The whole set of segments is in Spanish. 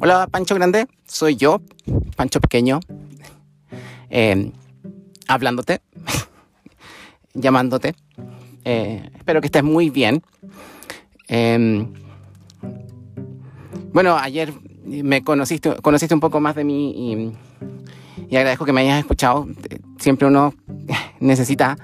Hola Pancho Grande, soy yo, Pancho Pequeño, eh, hablándote, llamándote. Eh, espero que estés muy bien. Eh, bueno, ayer me conociste, conociste un poco más de mí y, agradezco que me hayas escuchado. Siempre uno necesita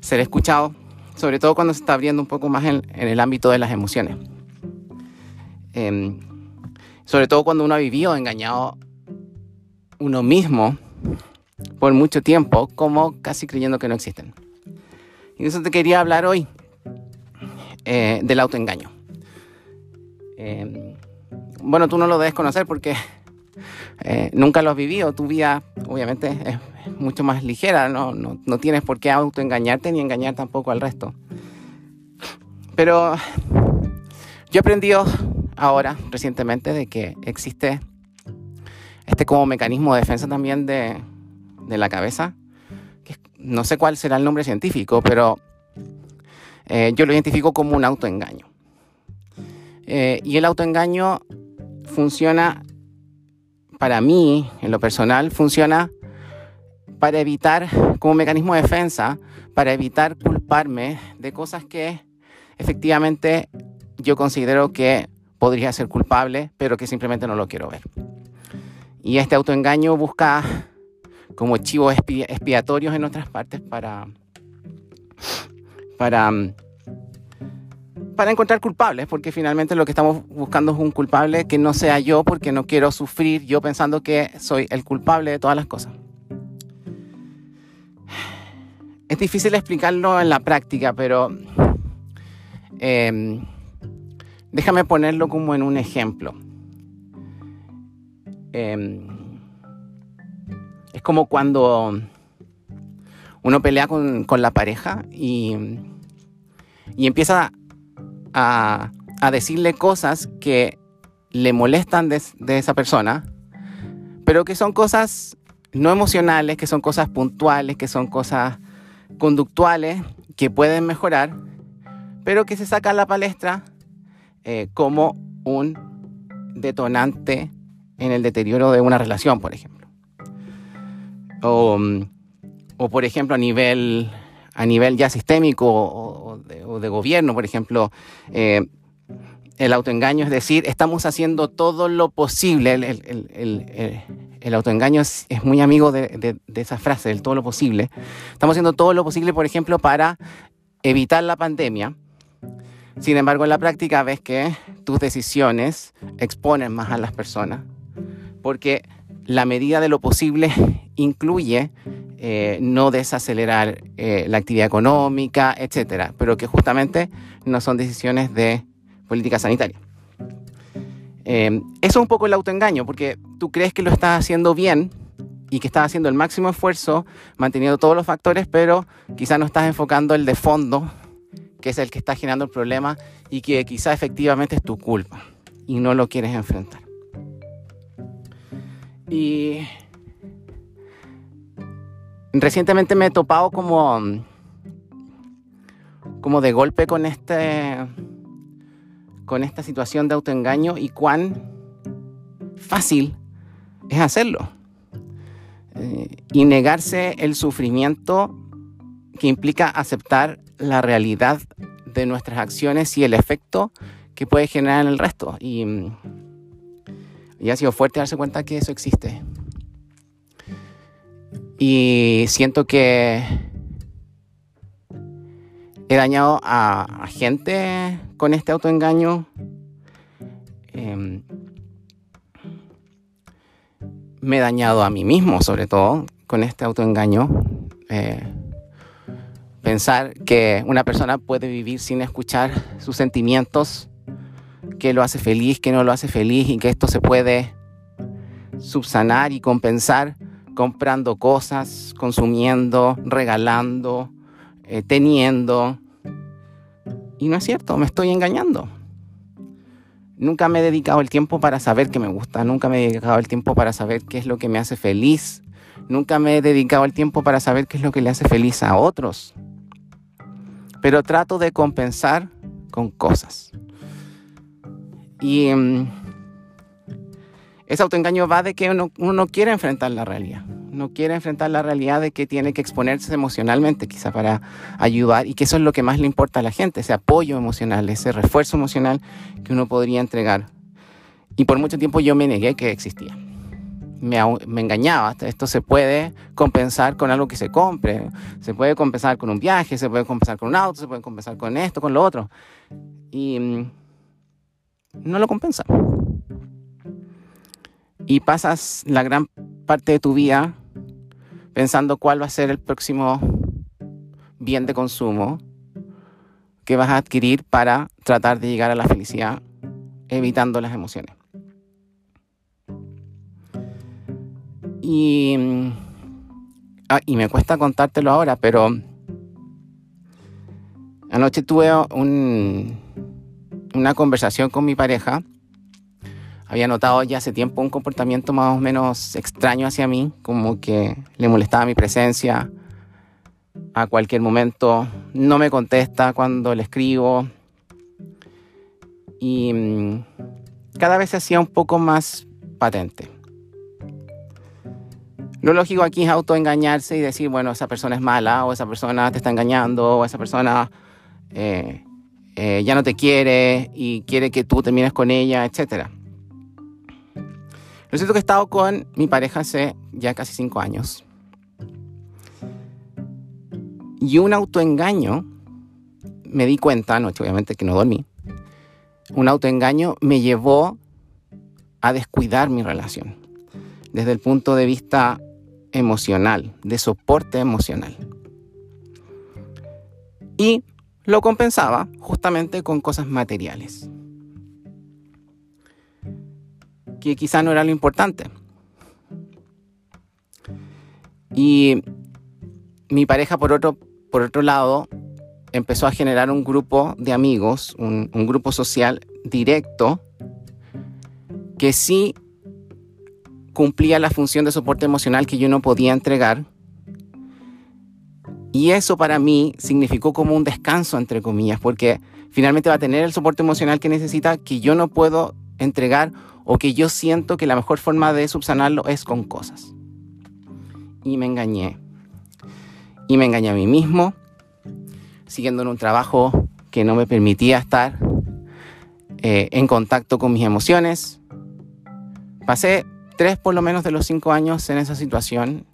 ser escuchado, sobre todo cuando se está abriendo un poco más en, el ámbito de las emociones. Eh, sobre todo cuando uno ha vivido engañado uno mismo por mucho tiempo, como casi creyendo que no existen. Y eso te quería hablar hoy eh, del autoengaño. Eh, bueno, tú no lo debes conocer porque eh, nunca lo has vivido. Tu vida, obviamente, es mucho más ligera. No, no, no tienes por qué autoengañarte ni engañar tampoco al resto. Pero yo he aprendido ahora, recientemente, de que existe este como mecanismo de defensa también de, de la cabeza. Que no sé cuál será el nombre científico, pero eh, yo lo identifico como un autoengaño. Eh, y el autoengaño funciona, para mí, en lo personal, funciona para evitar, como mecanismo de defensa, para evitar culparme de cosas que efectivamente yo considero que podría ser culpable, pero que simplemente no lo quiero ver. Y este autoengaño busca como chivos expiatorios en otras partes para, para, para encontrar culpables, porque finalmente lo que estamos buscando es un culpable que no sea yo, porque no quiero sufrir yo pensando que soy el culpable de todas las cosas. Es difícil explicarlo en la práctica, pero eh, déjame ponerlo como en un ejemplo. Eh, es como cuando uno pelea con, con la pareja y, y empieza a, a, decirle cosas que le molestan de, de esa persona, pero que son cosas no emocionales, que son cosas puntuales, que son cosas conductuales, que pueden mejorar, pero que se saca a la palestra eh, como un detonante en el deterioro de una relación, por ejemplo. O, o por ejemplo, a nivel, a nivel ya sistémico o, de, gobierno, por ejemplo, eh, el autoengaño es decir, estamos haciendo todo lo posible. El, el, el, el autoengaño es, es, muy amigo de, de, de esa frase, del todo lo posible. Estamos haciendo todo lo posible, por ejemplo, para evitar la pandemia. Sin embargo, en la práctica ves que tus decisiones exponen más a las personas, porque la medida de lo posible incluye eh, no desacelerar eh, la actividad económica, etcétera, pero que justamente no son decisiones de política sanitaria. Eh, eso es un poco el autoengaño, porque tú crees que lo estás haciendo bien y que estás haciendo el máximo esfuerzo, manteniendo todos los factores, pero quizás no estás enfocando el de fondo, que es el que está generando el problema y que quizás efectivamente es tu culpa y no lo quieres enfrentar. Y recientemente me he topado como, como de golpe con, este, con esta situación de autoengaño y cuán fácil es hacerlo. Eh, y negarse el sufrimiento que implica aceptar la realidad de nuestras acciones y el efecto que puede generar en el resto. Y, y ha sido fuerte darse cuenta que eso existe. Y siento que he dañado a, gente con este autoengaño. Eh, me he dañado a mí mismo, sobre todo, con este autoengaño. Eh, pensar que una persona puede vivir sin escuchar sus sentimientos, que lo hace feliz, que no lo hace feliz y que esto se puede subsanar y compensar comprando cosas, consumiendo, regalando, eh, teniendo. Y no es cierto, me estoy engañando. Nunca me he dedicado el tiempo para saber qué me gusta, nunca me he dedicado el tiempo para saber qué es lo que me hace feliz, nunca me he dedicado el tiempo para saber qué es lo que le hace feliz a otros. Pero trato de compensar con cosas. Y, ese autoengaño va de que uno, no quiere enfrentar la realidad. No quiere enfrentar la realidad de que tiene que exponerse emocionalmente, quizá para ayudar, y que eso es lo que más le importa a la gente, ese apoyo emocional, ese refuerzo emocional que uno podría entregar. Y por mucho tiempo yo me negué que existía. Me, me, engañaba. Esto se puede compensar con algo que se compre, se puede compensar con un viaje, se puede compensar con un auto, se puede compensar con esto, con lo otro. Y mm, no lo compensa y pasas la gran parte de tu vida pensando cuál va a ser el próximo bien de consumo que vas a adquirir para tratar de llegar a la felicidad evitando las emociones. Y, ah, y me cuesta contártelo ahora, pero anoche tuve un, una conversación con mi pareja. Había notado ya hace tiempo un comportamiento más o menos extraño hacia mí, como que le molestaba mi presencia. A cualquier momento, no me contesta cuando le escribo. Y mm, cada vez se hacía un poco más patente. Lo lógico aquí es autoengañarse y decir, bueno, esa persona es mala, o esa persona te está engañando, o esa persona eh, eh, ya no te quiere y quiere que tú termines con ella, etcétera. Lo cierto que he estado con mi pareja hace ya casi cinco años. Y un autoengaño, me di cuenta anoche, obviamente que no dormí, un autoengaño me llevó a descuidar mi relación desde el punto de vista emocional, de soporte emocional. Y lo compensaba justamente con cosas materiales que quizá no era lo importante. Y mi pareja, por otro, por otro lado, empezó a generar un grupo de amigos, un, un grupo social directo, que sí cumplía la función de soporte emocional que yo no podía entregar. Y eso para mí significó como un descanso, entre comillas, porque finalmente va a tener el soporte emocional que necesita, que yo no puedo entregar o que yo siento que la mejor forma de subsanarlo es con cosas. Y me engañé. Y me engañé a mí mismo, siguiendo en un trabajo que no me permitía estar eh, en contacto con mis emociones. Pasé tres por lo menos de los cinco años en esa situación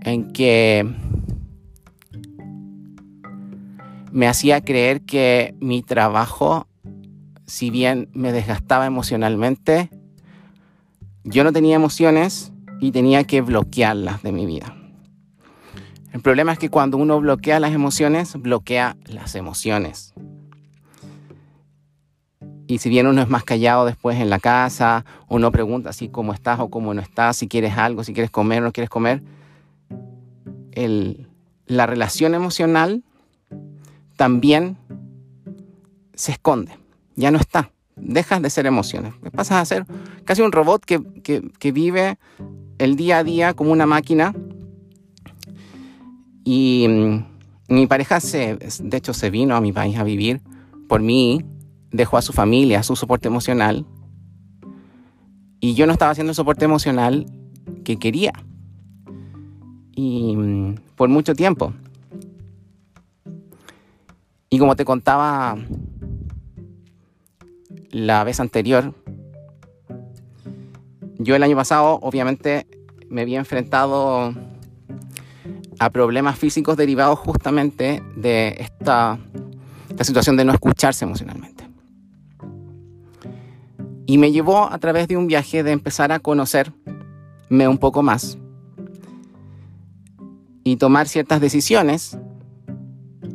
en que me hacía creer que mi trabajo si bien me desgastaba emocionalmente, yo no tenía emociones y tenía que bloquearlas de mi vida. El problema es que cuando uno bloquea las emociones, bloquea las emociones. Y si bien uno es más callado después en la casa, uno pregunta así cómo estás o cómo no estás, si quieres algo, si quieres comer o no quieres comer, la relación emocional también se esconde ya no está. Dejas de ser emociones. Pasas a ser casi un robot que, vive el día a día como una máquina. Y mm, mi pareja, se, de hecho, se vino a mi país a vivir por mí, dejó a su familia, a su soporte emocional. Y yo no estaba haciendo el soporte emocional que quería. Y mm, por mucho tiempo. Y como te contaba la vez anterior, yo el año pasado obviamente me había enfrentado a problemas físicos derivados justamente de esta, esta situación de no escucharse emocionalmente. Y me llevó a través de un viaje de empezar a conocerme un poco más y tomar ciertas decisiones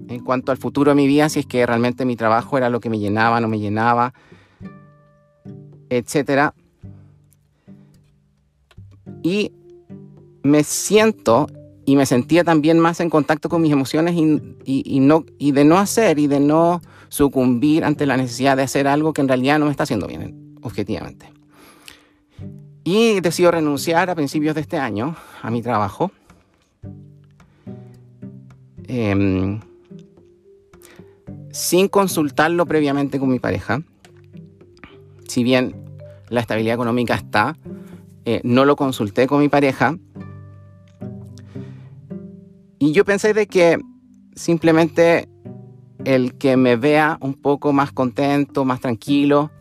en cuanto al futuro de mi vida, si es que realmente mi trabajo era lo que me llenaba, no me llenaba, etcétera. Y me siento y me sentía también más en contacto con mis emociones y, no, y de no hacer y de no sucumbir ante la necesidad de hacer algo que en realidad no me está haciendo bien, objetivamente. Y decido renunciar a principios de este año a mi trabajo. Em, sin consultarlo previamente con mi pareja si bien la estabilidad económica está. Eh, no lo consulté con mi pareja. Y yo pensé de que simplemente el que me vea un poco más contento, más tranquilo,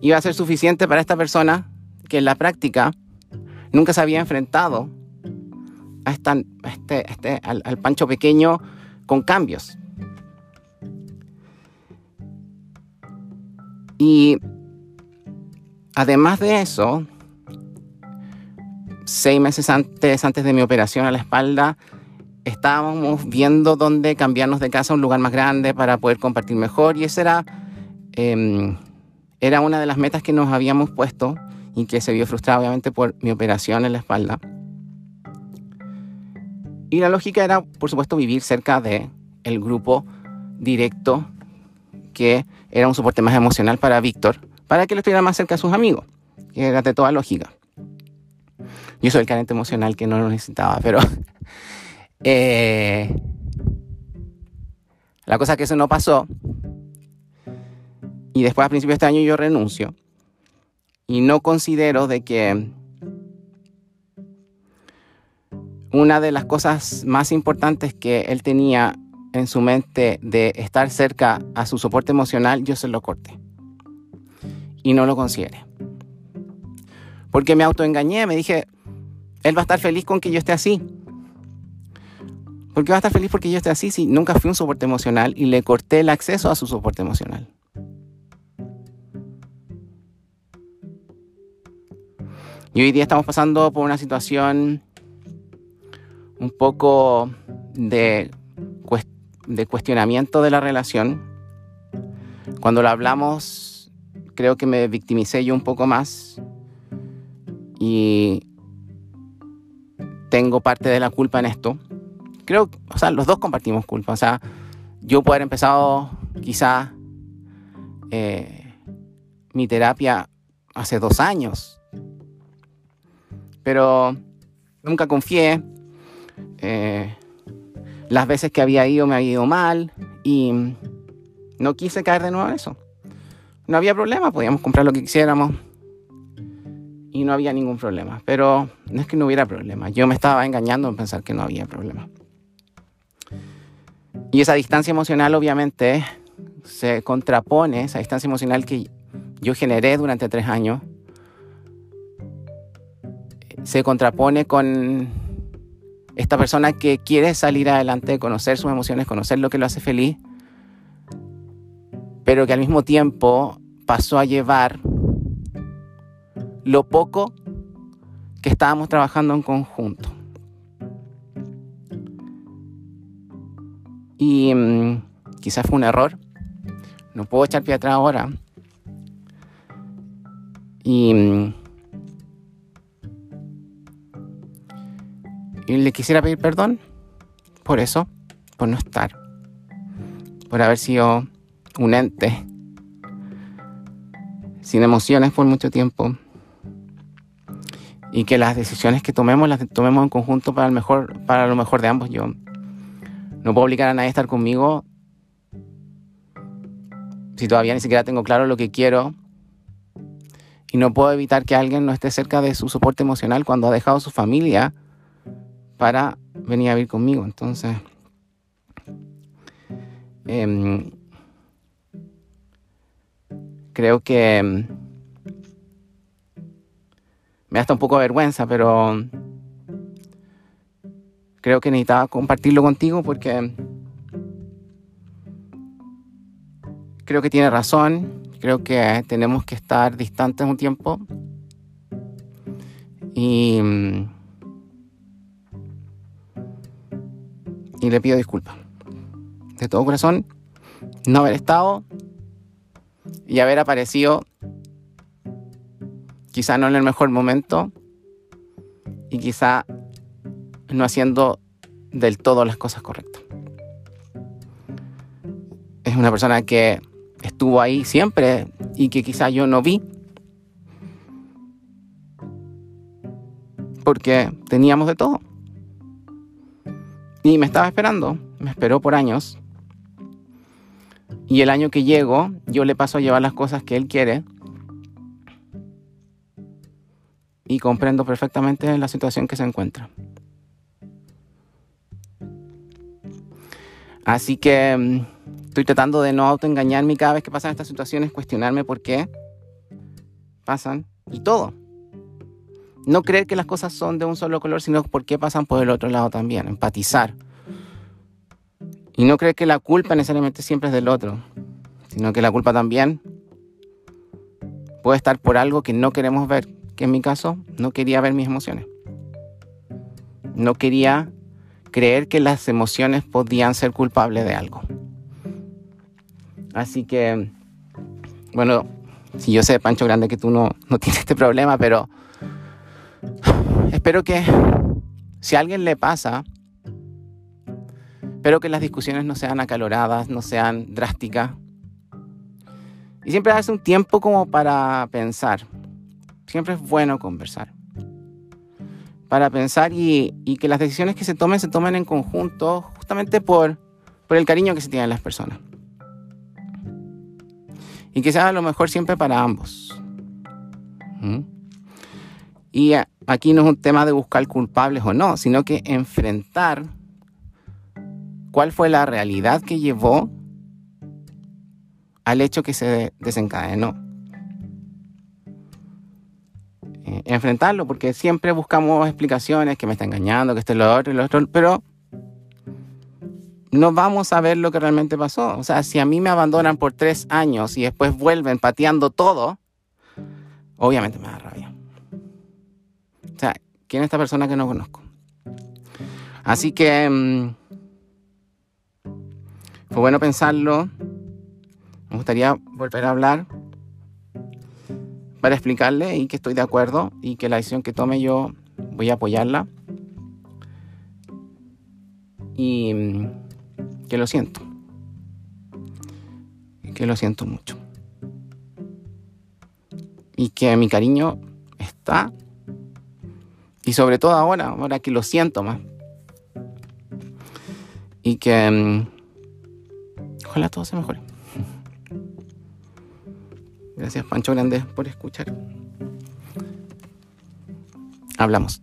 iba a ser suficiente para esta persona que en la práctica nunca se había enfrentado a, este, este, al, pancho pequeño con cambios. Y además de eso, seis meses antes, antes de mi operación a la espalda, estábamos viendo dónde cambiarnos de casa a un lugar más grande para poder compartir mejor y esa era, em, era una de las metas que nos habíamos puesto y que se vio frustrada obviamente por mi operación en la espalda. Y la lógica era, por supuesto, vivir cerca de el grupo directo que era un soporte más emocional para Víctor, para que lo estuviera más cerca de sus amigos, que era de toda lógica. Yo soy el carente emocional que no lo necesitaba, pero eh, la cosa que eso no pasó. Y después a principios de este año yo renuncio. Y no considero de que una de las cosas más importantes que él tenía en su mente de estar cerca a su soporte emocional, yo se lo corté. Y no lo consideré. Porque me autoengañé, me dije, él va a estar feliz con que yo esté así. ¿Por qué va a estar feliz porque yo esté así si nunca fui un soporte emocional y le corté el acceso a su soporte emocional? Y hoy día estamos pasando por una situación un poco de, de cuestionamiento de la relación. Cuando lo hablamos, creo que me victimicé yo un poco más y tengo parte de la culpa en esto creo, o sea, los dos compartimos culpa. O sea, yo puedo haber empezado quizá eh, mi terapia hace dos años, pero nunca confié. Eh, las veces que había ido me había ido mal y no quise caer de nuevo en eso. No había problema, podíamos comprar lo que quisiéramos y no había ningún problema. Pero no es que no hubiera problema, yo me estaba engañando en pensar que no había problema. Y esa distancia emocional obviamente se contrapone, esa distancia emocional que yo generé durante tres años, se contrapone con esta persona que quiere salir adelante, conocer sus emociones, conocer lo que lo hace feliz, pero que al mismo tiempo pasó a llevar lo poco que estábamos trabajando en conjunto. Y mm, quizás fue un error. No puedo echar pie atrás ahora. Y, mm, y le quisiera pedir perdón por eso, por no estar, por haber sido un ente sin emociones por mucho tiempo y que las decisiones que tomemos las tomemos en conjunto para el mejor para lo mejor de ambos yo no puedo obligar a nadie a estar conmigo si todavía ni siquiera tengo claro lo que quiero. Y no puedo evitar que alguien no esté cerca de su soporte emocional cuando ha dejado su familia para venir a vivir conmigo. Entonces, em, creo que em, me da hasta un poco de vergüenza, pero creo que necesitaba compartirlo contigo porque creo que tiene razón. Creo que tenemos que estar distantes un tiempo. Y, y le pido disculpas. De todo corazón, no haber estado y haber aparecido quizá no en el mejor momento y quizá no haciendo del todo las cosas correctas. Es una persona que estuvo ahí siempre y que quizá yo no vi porque teníamos de todo. Y me estaba esperando, me esperó por años. Y el año que llego, yo le paso a llevar las cosas que él quiere. y comprendo perfectamente la situación que se encuentra. Así que mm, estoy tratando de no autoengañarme cada vez que pasan estas situaciones, cuestionarme por qué pasan y todo. No creer que las cosas son de un solo color, sino por qué pasan por el otro lado también, empatizar. Y no creer que la culpa necesariamente siempre es del otro, sino que la culpa también puede estar por algo que no queremos ver, que en mi caso no quería ver mis emociones. No quería creer que las emociones podían ser culpables de algo. Así que, bueno, si yo sé, Pancho Grande, que tú no, no tienes este problema, pero espero que si a alguien le pasa, espero que las discusiones no sean acaloradas, no sean drásticas. Y siempre hace un tiempo como para pensar. Siempre es bueno conversar para pensar y, que las decisiones que se tomen se tomen en conjunto justamente por, por el cariño que se tienen las personas. Y que sea lo mejor siempre para ambos. ¿Mm? Y aquí no es un tema de buscar culpables o no, sino que enfrentar cuál fue la realidad que llevó al hecho que se desencadenó. Eh, enfrentarlo, porque siempre buscamos explicaciones, que me está engañando, que esto es lo otro y lo otro, pero no vamos a ver lo que realmente pasó. O sea, si a mí me abandonan por tres años y después vuelven pateando todo, obviamente me da rabia. O sea, ¿quién es esta persona que no conozco? Así que mm, fue bueno pensarlo. Me gustaría volver a hablar para explicarle y que estoy de acuerdo y que la decisión que tome yo voy a apoyarla. Y mm, que lo siento. Que lo siento mucho. Y que mi cariño está. Y sobre todo ahora, ahora que lo siento más. Y que... Mm, ojalá todo se mejore. Gracias Pancho Grande por escuchar. Hablamos.